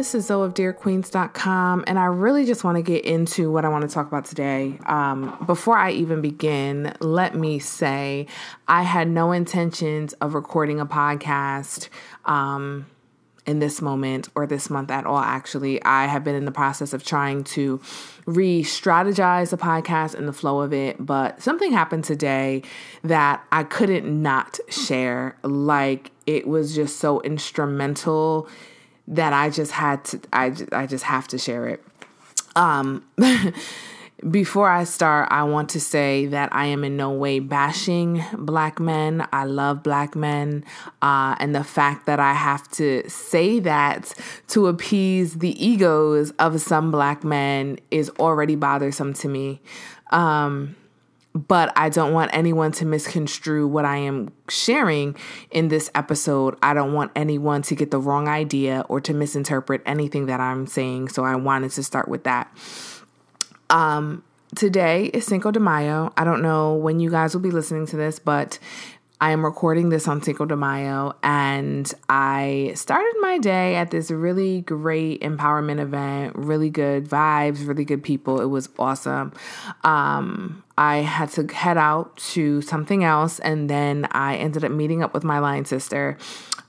This is Zoe of DearQueens.com, and I really just want to get into what I want to talk about today. Um, before I even begin, let me say I had no intentions of recording a podcast. Um, in this moment or this month at all, actually. I have been in the process of trying to re strategize the podcast and the flow of it, but something happened today that I couldn't not share. Like, it was just so instrumental that I just had to, I, I just have to share it. Um, Before I start, I want to say that I am in no way bashing black men. I love black men. Uh, and the fact that I have to say that to appease the egos of some black men is already bothersome to me. Um, but I don't want anyone to misconstrue what I am sharing in this episode. I don't want anyone to get the wrong idea or to misinterpret anything that I'm saying. So I wanted to start with that. Um, today is Cinco de Mayo. I don't know when you guys will be listening to this, but I am recording this on Cinco de Mayo, and I started my day at this really great empowerment event, really good vibes, really good people. It was awesome. Um, I had to head out to something else, and then I ended up meeting up with my line sister.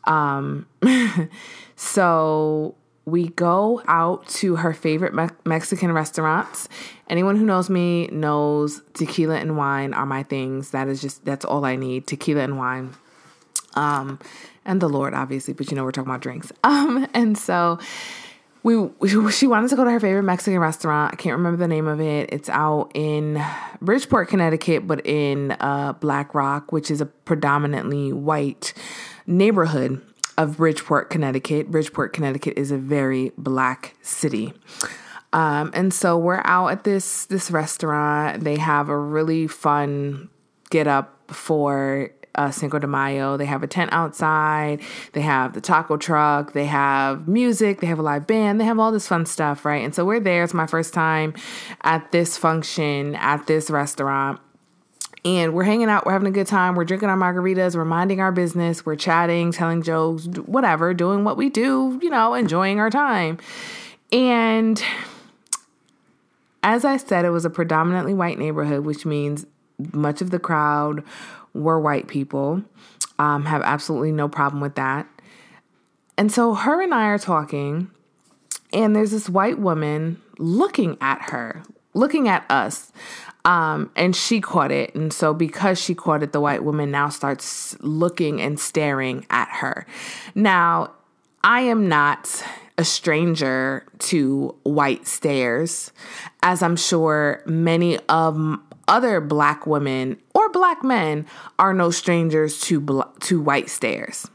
Um, so we go out to her favorite Me- Mexican restaurants. Anyone who knows me knows tequila and wine are my things. That is just that's all I need, tequila and wine. Um and the Lord obviously, but you know we're talking about drinks. Um and so we she wanted to go to her favorite Mexican restaurant. I can't remember the name of it. It's out in Bridgeport, Connecticut, but in uh, Black Rock, which is a predominantly white neighborhood of Bridgeport, Connecticut. Bridgeport, Connecticut is a very black city. Um, and so we're out at this this restaurant. They have a really fun get up for uh, Cinco de Mayo. They have a tent outside. They have the taco truck. They have music. They have a live band. They have all this fun stuff, right? And so we're there. It's my first time at this function at this restaurant and we're hanging out, we're having a good time, we're drinking our margaritas, we're minding our business, we're chatting, telling jokes, whatever, doing what we do, you know, enjoying our time. And as I said, it was a predominantly white neighborhood, which means much of the crowd were white people. Um, have absolutely no problem with that. And so her and I are talking, and there's this white woman looking at her, looking at us. Um, and she caught it. And so, because she caught it, the white woman now starts looking and staring at her. Now, I am not a stranger to white stares, as I'm sure many of other black women or black men are no strangers to bl- to white stares.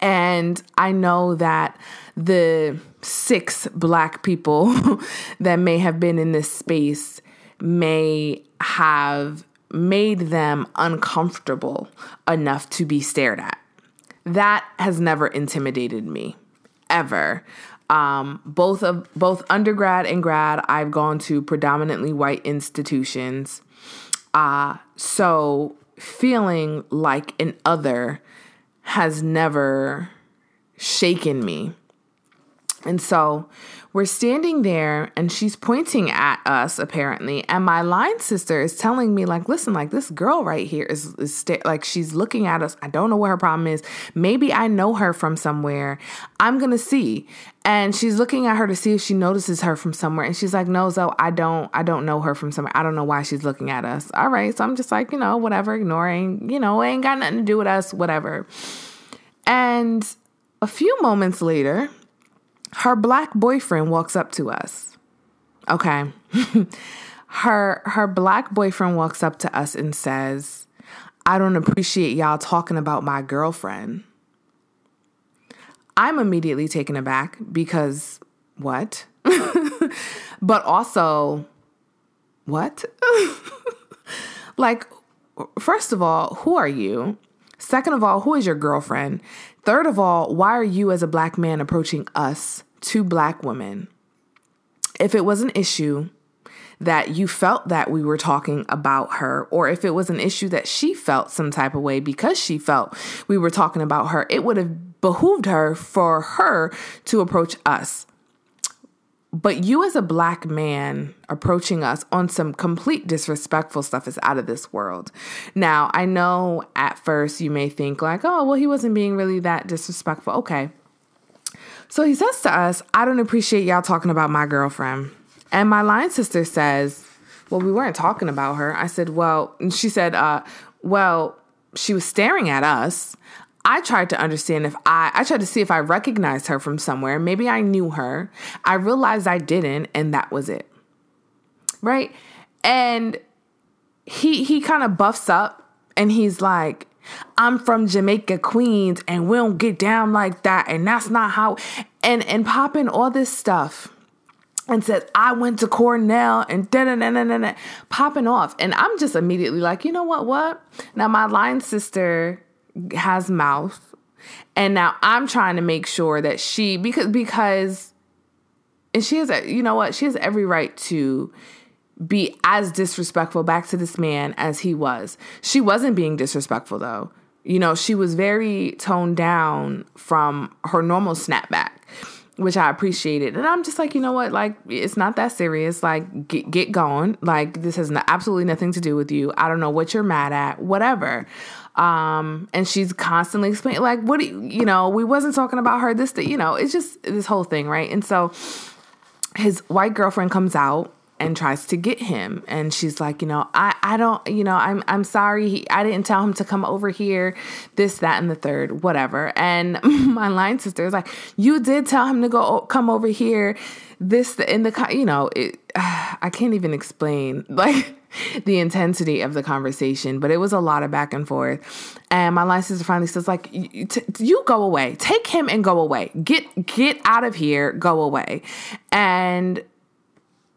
And I know that the six black people that may have been in this space may have made them uncomfortable enough to be stared at. That has never intimidated me ever. Um, both of both undergrad and grad, I've gone to predominantly white institutions. Uh, so feeling like an other has never shaken me. And so we're standing there and she's pointing at us apparently. And my line sister is telling me, like, listen, like this girl right here is, is sta- like she's looking at us. I don't know what her problem is. Maybe I know her from somewhere. I'm gonna see. And she's looking at her to see if she notices her from somewhere. And she's like, no, Zoe, I don't, I don't know her from somewhere. I don't know why she's looking at us. All right. So I'm just like, you know, whatever, ignoring, you know, ain't got nothing to do with us, whatever. And a few moments later, her black boyfriend walks up to us. Okay. her her black boyfriend walks up to us and says, "I don't appreciate y'all talking about my girlfriend." I'm immediately taken aback because what? but also what? like first of all, who are you? Second of all, who is your girlfriend? Third of all, why are you as a black man approaching us, two black women? If it was an issue that you felt that we were talking about her, or if it was an issue that she felt some type of way because she felt we were talking about her, it would have behooved her for her to approach us. But you, as a black man, approaching us on some complete disrespectful stuff is out of this world. Now, I know at first you may think, like, oh, well, he wasn't being really that disrespectful. Okay. So he says to us, I don't appreciate y'all talking about my girlfriend. And my line sister says, Well, we weren't talking about her. I said, Well, and she said, uh, Well, she was staring at us. I tried to understand if I I tried to see if I recognized her from somewhere. Maybe I knew her. I realized I didn't and that was it. Right? And he he kind of buffs up and he's like I'm from Jamaica, Queens, and we don't get down like that, and that's not how and and popping all this stuff and says I went to Cornell and da da da da da popping off. And I'm just immediately like, you know what? What? Now, my line sister has mouth. And now I'm trying to make sure that she because because and she has a, you know what she has every right to be as disrespectful back to this man as he was. She wasn't being disrespectful though. You know, she was very toned down from her normal snapback, which I appreciated. And I'm just like, you know what? Like, it's not that serious. Like, get, get going. Like, this has absolutely nothing to do with you. I don't know what you're mad at, whatever. Um, and she's constantly explaining, like, what do you, you know, we wasn't talking about her, this, you know, it's just this whole thing, right? And so his white girlfriend comes out and tries to get him and she's like you know i i don't you know i'm i'm sorry he, i didn't tell him to come over here this that and the third whatever and my line sister is like you did tell him to go come over here this in the you know it, i can't even explain like the intensity of the conversation, but it was a lot of back and forth. And my line sister finally says, like, you go away. Take him and go away. Get get out of here. Go away. And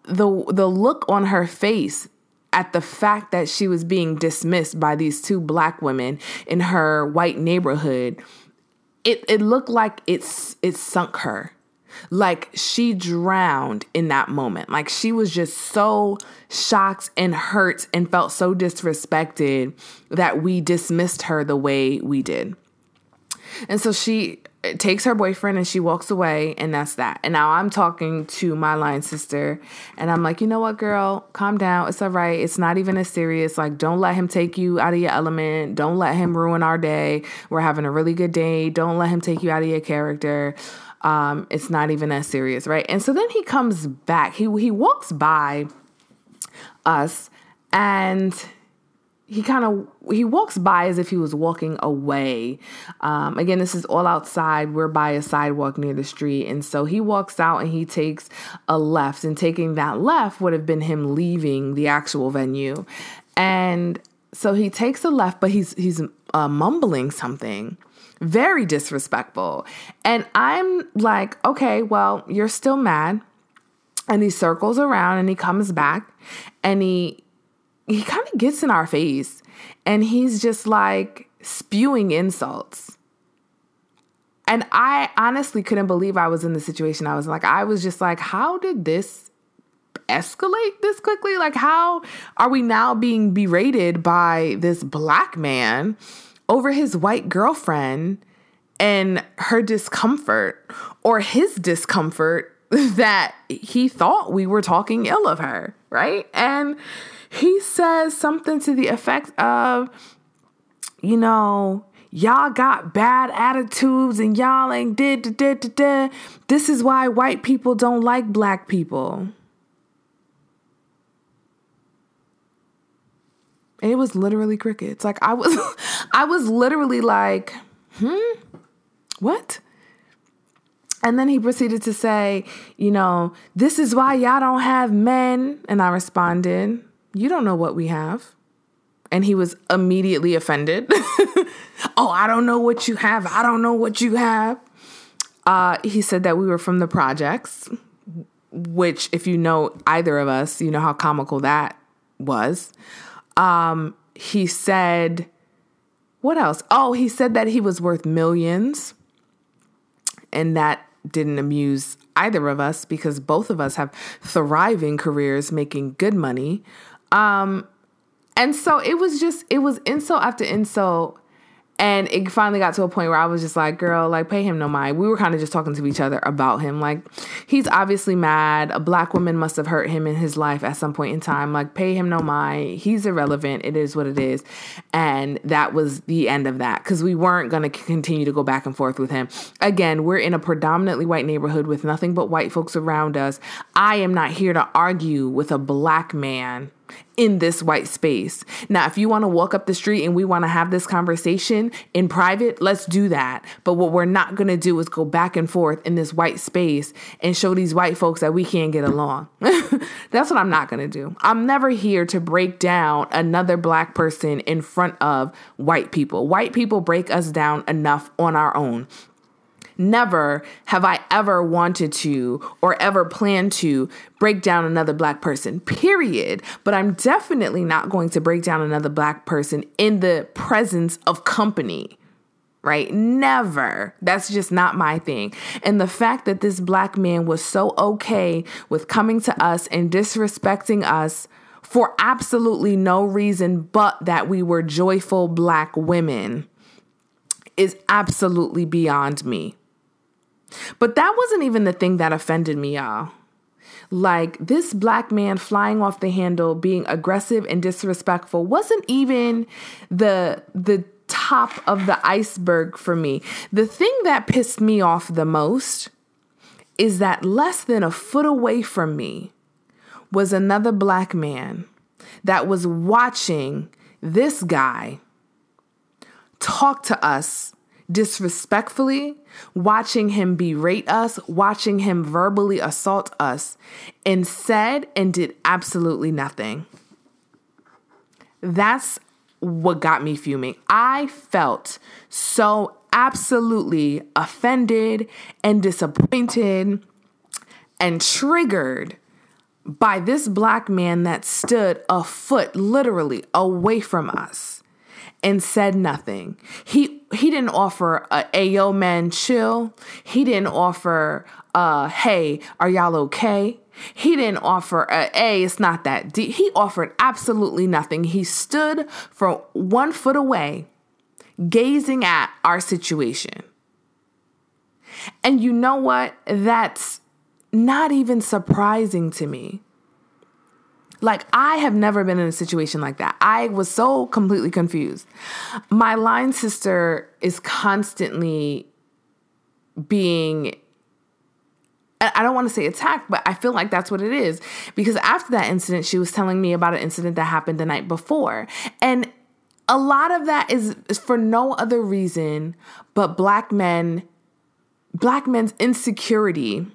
the the look on her face at the fact that she was being dismissed by these two black women in her white neighborhood, it it looked like it's it sunk her like she drowned in that moment. Like she was just so shocked and hurt and felt so disrespected that we dismissed her the way we did. And so she takes her boyfriend and she walks away, and that's that. And now I'm talking to my line sister, and I'm like, you know what, girl, calm down. It's all right. It's not even as serious. Like, don't let him take you out of your element. Don't let him ruin our day. We're having a really good day. Don't let him take you out of your character um, it's not even as serious, right? And so then he comes back. He he walks by us and he kind of he walks by as if he was walking away. Um, again this is all outside. We're by a sidewalk near the street. And so he walks out and he takes a left. And taking that left would have been him leaving the actual venue. And so he takes a left but he's he's uh, mumbling something. Very disrespectful. And I'm like, okay, well, you're still mad. And he circles around and he comes back and he he kind of gets in our face and he's just like spewing insults. And I honestly couldn't believe I was in the situation. I was like, I was just like, how did this escalate this quickly? Like, how are we now being berated by this black man over his white girlfriend and her discomfort or his discomfort that he thought we were talking ill of her, right? And he says something to the effect of, you know, y'all got bad attitudes and y'all ain't did, did, did, did. This is why white people don't like black people. it was literally crickets. Like I was I was literally like, "Hmm? What?" And then he proceeded to say, "You know, this is why y'all don't have men." And I responded, "You don't know what we have." And he was immediately offended. oh, I don't know what you have. I don't know what you have. Uh, he said that we were from the projects, which, if you know either of us, you know how comical that was. Um, he said, what else? Oh, he said that he was worth millions. And that didn't amuse either of us because both of us have thriving careers making good money. Um, and so it was just, it was insult after insult. And it finally got to a point where I was just like, girl, like, pay him no mind. We were kind of just talking to each other about him. Like, he's obviously mad. A black woman must have hurt him in his life at some point in time. Like, pay him no mind. He's irrelevant. It is what it is. And that was the end of that because we weren't going to continue to go back and forth with him. Again, we're in a predominantly white neighborhood with nothing but white folks around us. I am not here to argue with a black man in this white space. Now, if you want to walk up the street and we want to have this conversation in private, let's do that. But what we're not going to do is go back and forth in this white space and show these white folks that we can't get along. That's what I'm not going to do. I'm never here to break down another black person in front of white people. White people break us down enough on our own. Never have I ever wanted to or ever planned to break down another black person, period. But I'm definitely not going to break down another black person in the presence of company right? Never. That's just not my thing. And the fact that this black man was so okay with coming to us and disrespecting us for absolutely no reason but that we were joyful black women is absolutely beyond me. But that wasn't even the thing that offended me, y'all. Like this black man flying off the handle, being aggressive and disrespectful wasn't even the the top of the iceberg for me. The thing that pissed me off the most is that less than a foot away from me was another black man that was watching this guy talk to us disrespectfully, watching him berate us, watching him verbally assault us, and said and did absolutely nothing. That's what got me fuming. I felt so absolutely offended and disappointed and triggered by this black man that stood a foot literally away from us and said nothing. He he didn't offer a ayo man chill. He didn't offer uh hey, are y'all okay? He didn't offer a hey, it's not that deep. He offered absolutely nothing. He stood from one foot away, gazing at our situation. And you know what? That's not even surprising to me like, I have never been in a situation like that. I was so completely confused. My line sister is constantly being I don't want to say attacked, but I feel like that's what it is. Because after that incident, she was telling me about an incident that happened the night before. And a lot of that is, is for no other reason but black men, black men's insecurity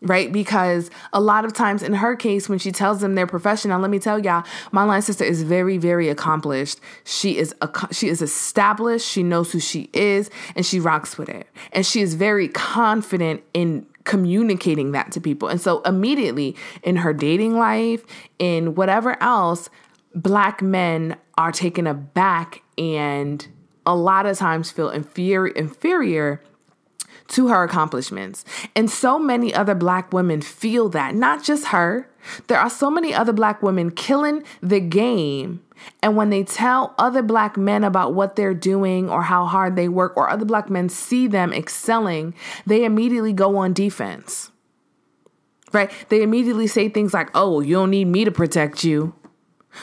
right? Because a lot of times in her case, when she tells them they're professional, let me tell y'all, my line sister is very, very accomplished. She is a, she is established. She knows who she is, and she rocks with it. And she is very confident in communicating that to people. And so immediately in her dating life, in whatever else, black men are taken aback and a lot of times feel inferior inferior to her accomplishments. And so many other black women feel that, not just her. There are so many other black women killing the game. And when they tell other black men about what they're doing or how hard they work, or other black men see them excelling, they immediately go on defense. Right? They immediately say things like, oh, you don't need me to protect you.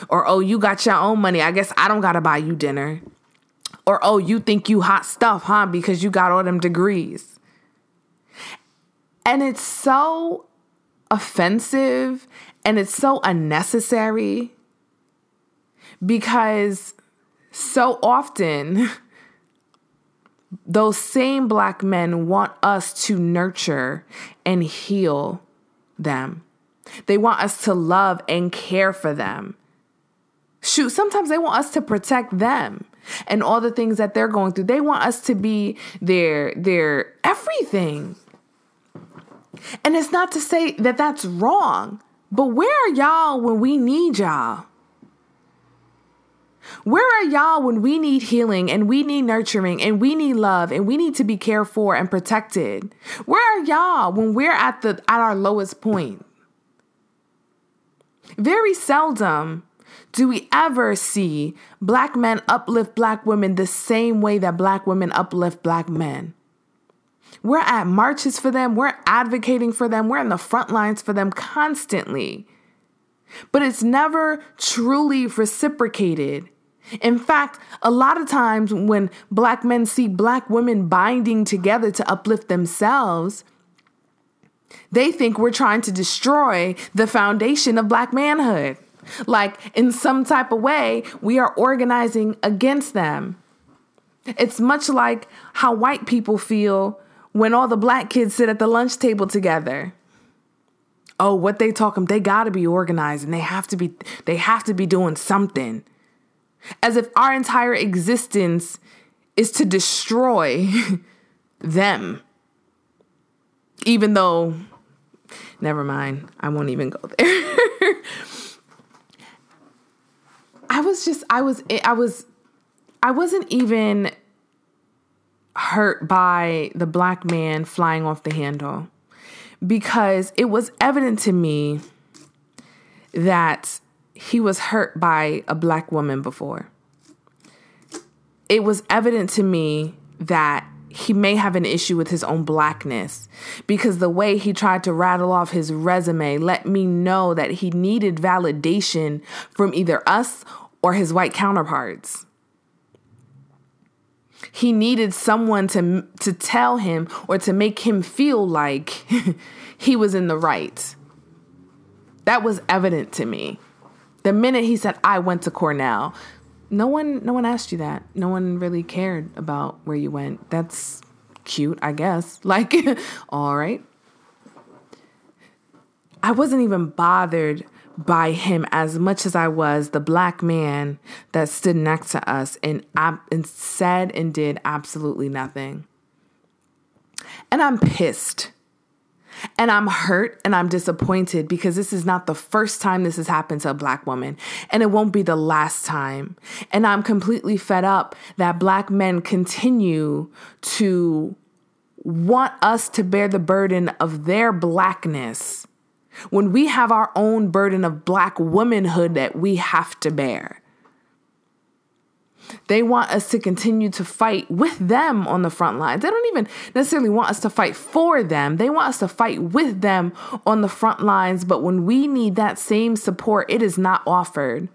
Or, oh, you got your own money. I guess I don't got to buy you dinner. Or, oh, you think you hot stuff, huh? Because you got all them degrees. And it's so offensive and it's so unnecessary because so often those same black men want us to nurture and heal them. They want us to love and care for them. Shoot, sometimes they want us to protect them and all the things that they're going through. They want us to be their their everything. And it's not to say that that's wrong, but where are y'all when we need y'all? Where are y'all when we need healing and we need nurturing and we need love and we need to be cared for and protected? Where are y'all when we're at the at our lowest point? Very seldom do we ever see black men uplift black women the same way that black women uplift black men? We're at marches for them, we're advocating for them, we're in the front lines for them constantly. But it's never truly reciprocated. In fact, a lot of times when black men see black women binding together to uplift themselves, they think we're trying to destroy the foundation of black manhood. Like, in some type of way, we are organizing against them. It's much like how white people feel when all the black kids sit at the lunch table together. Oh, what they talking, they gotta be organized and they have to be they have to be doing something. As if our entire existence is to destroy them. Even though never mind, I won't even go there. I was just I was I was I wasn't even hurt by the black man flying off the handle because it was evident to me that he was hurt by a black woman before. It was evident to me that he may have an issue with his own blackness because the way he tried to rattle off his resume let me know that he needed validation from either us or his white counterparts. He needed someone to to tell him or to make him feel like he was in the right. That was evident to me. The minute he said I went to Cornell, no one no one asked you that. No one really cared about where you went. That's cute, I guess. Like all right. I wasn't even bothered by him as much as I was the black man that stood next to us and, and said and did absolutely nothing. And I'm pissed. And I'm hurt and I'm disappointed because this is not the first time this has happened to a black woman. And it won't be the last time. And I'm completely fed up that black men continue to want us to bear the burden of their blackness when we have our own burden of black womanhood that we have to bear. They want us to continue to fight with them on the front lines. They don't even necessarily want us to fight for them. They want us to fight with them on the front lines. But when we need that same support, it is not offered.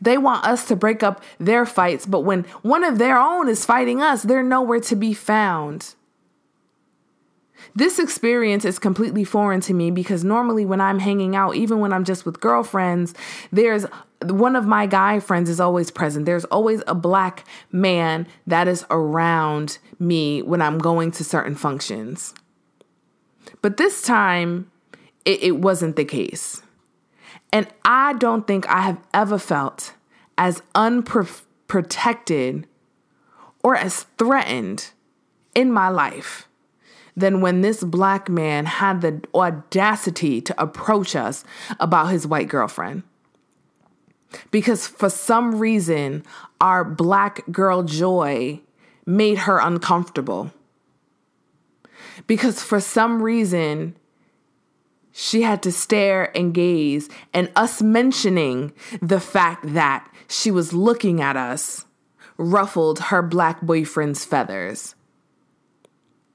They want us to break up their fights, but when one of their own is fighting us, they're nowhere to be found. This experience is completely foreign to me because normally when I'm hanging out, even when I'm just with girlfriends, there's one of my guy friends is always present. There's always a black man that is around me when I'm going to certain functions. But this time, it, it wasn't the case. And I don't think I have ever felt as unprotected or as threatened in my life than when this black man had the audacity to approach us about his white girlfriend. Because for some reason, our black girl joy made her uncomfortable. Because for some reason, she had to stare and gaze, and us mentioning the fact that she was looking at us ruffled her black boyfriend's feathers.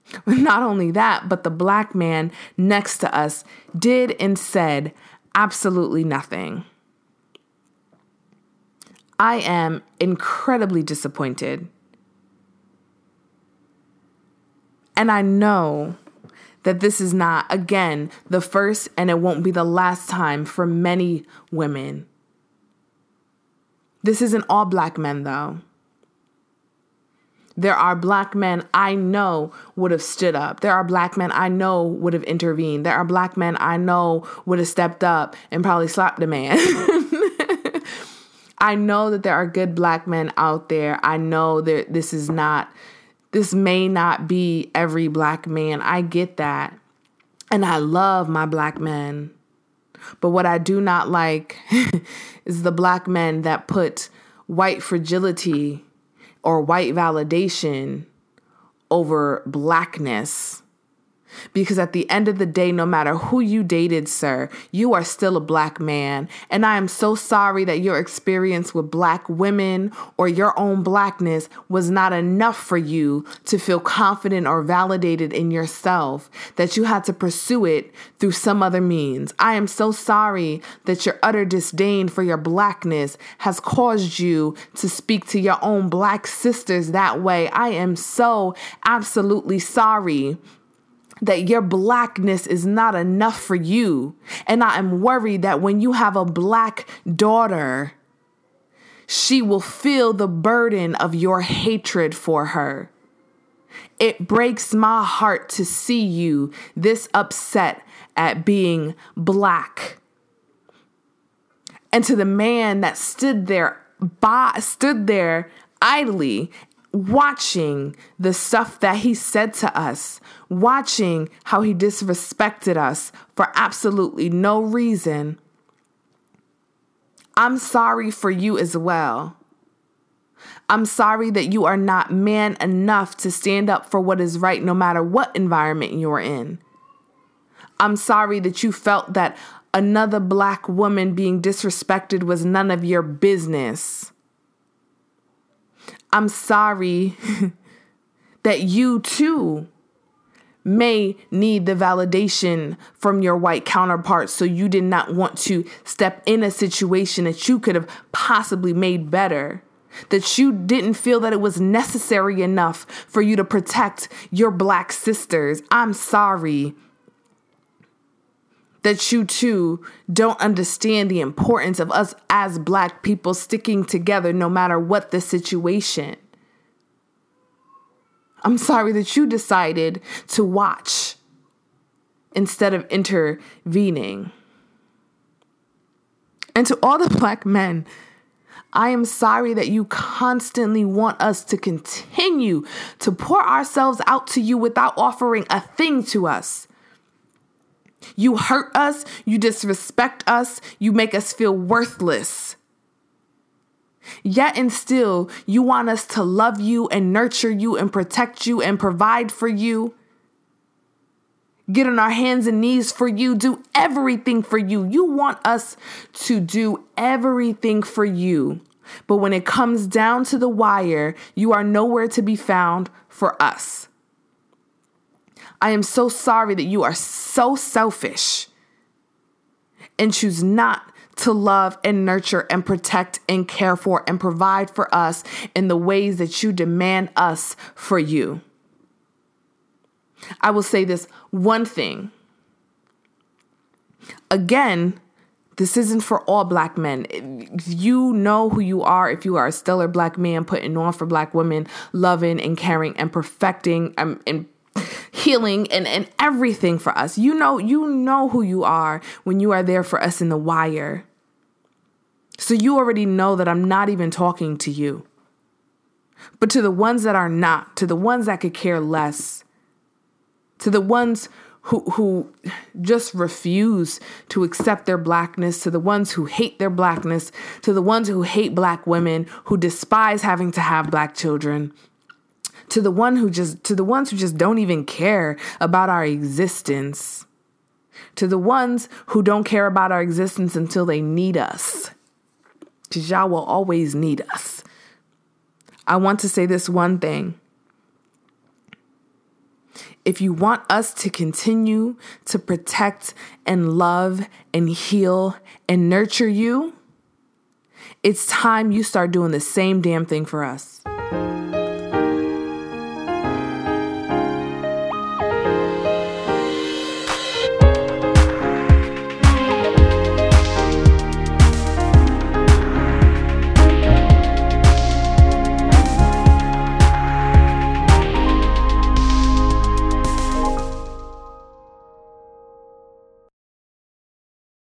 Not only that, but the black man next to us did and said absolutely nothing. I am incredibly disappointed. And I know that this is not, again, the first and it won't be the last time for many women. This isn't all black men, though. There are black men I know would have stood up. There are black men I know would have intervened. There are black men I know would have stepped up and probably slapped a man. I know that there are good black men out there. I know that this is not, this may not be every black man. I get that. And I love my black men. But what I do not like is the black men that put white fragility or white validation over blackness Because at the end of the day, no matter who you dated, sir, you are still a black man. And I am so sorry that your experience with black women or your own blackness was not enough for you to feel confident or validated in yourself, that you had to pursue it through some other means. I am so sorry that your utter disdain for your blackness has caused you to speak to your own black sisters that way. I am so absolutely sorry that your blackness is not enough for you. And I am worried that when you have a black daughter, she will feel the burden of your hatred for her. It breaks my heart to see you this upset at being black. And to the man that stood there by stood there idly watching the stuff that he said to us, watching how he disrespected us for absolutely no reason, I'm sorry for you as well. I'm sorry that you are not man enough to stand up for what is right no matter what environment you're in. I'm sorry that you felt that another black woman being disrespected was none of your business. I'm sorry that you too may need the validation from your white counterparts. So you did not want to step in a situation that you could have possibly made better. That you didn't feel that it was necessary enough for you to protect your black sisters. I'm sorry that you too don't understand the importance of us as black people sticking together no matter what the situation. I'm sorry that you decided to watch instead of intervening. And to all the black men, I am sorry that you constantly want us to continue to pour ourselves out to you without offering a thing to us. You hurt us, you disrespect us, you make us feel worthless. Yet and still, you want us to love you and nurture you and protect you and provide for you. Get on our hands and knees for you, do everything for you. You want us to do everything for you. But when it comes down to the wire, you are nowhere to be found for us. I am so sorry that you are so selfish and choose not to love and nurture and protect and care for and provide for us in the ways that you demand us for you. I will say this one thing. Again, this isn't for all black men. You know who you are if you are a stellar black man putting on for black women, loving and caring and perfecting um, and healing and, and everything for us. You know, you know who you are when you are there for us in the wire. So you already know that I'm not even talking to you. But to the ones that are not, to the ones that could care less, to the ones who who just refuse to accept their blackness, to the ones who hate their blackness, to the ones who hate black women, who despise having to have black children, to the one who just to the ones who just don't even care about our existence. To the ones who don't care about our existence until they need us. Because y'all will always need us. I want to say this one thing. If you want us to continue to protect and love and heal and nurture you, it's time you start doing the same damn thing for us.